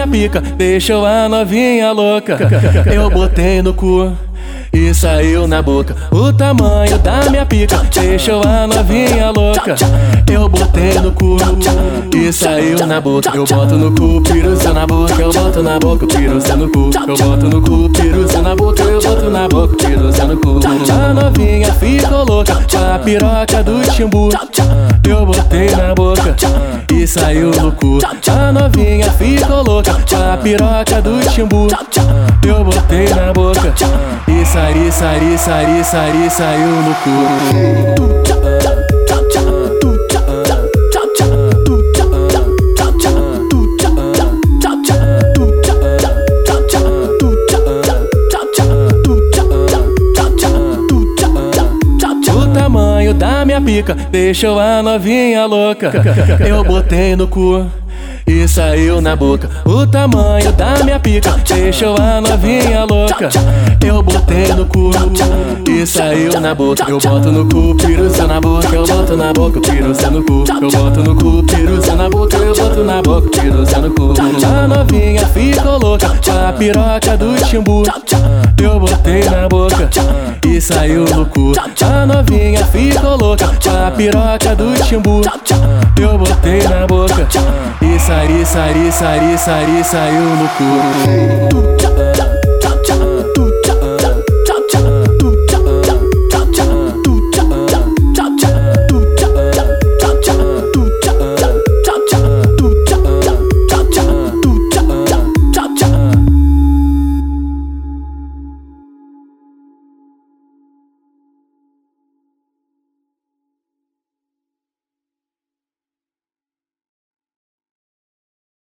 pica, deixou a novinha louca. Eu botei no cu e saiu na boca. O tamanho da minha pica deixou a novinha louca. Eu botei no cu e saiu na boca. Eu boto no cu, piruça na boca. Eu boto na boca, piruça no cu. Eu boto no cu, piruça na boca. Eu boto na boca, piruça no cu. A novinha ficou louca a piroca do timbu. Eu botei na boca e saiu no cu. A novinha com a piroca do timbu. Eu botei na boca e sari, sari, sari, sari, saiu no cu. Da minha pica deixou a novinha louca. Eu botei no cu e saiu na boca. O tamanho da minha pica deixou a novinha louca. Eu botei no cu e saiu na boca. Eu boto no cu, piruça na boca. Eu boto na boca, piruça no cu. Eu boto no cu, piruça na boca. Eu boto na boca, piruça no cu. A novinha ficou louca a piroca do timbu. Eu botei na boca e saiu no cu. A novinha ficou louca a piroca do timbu. Eu botei na boca sari, sari, sari, saiu no cu.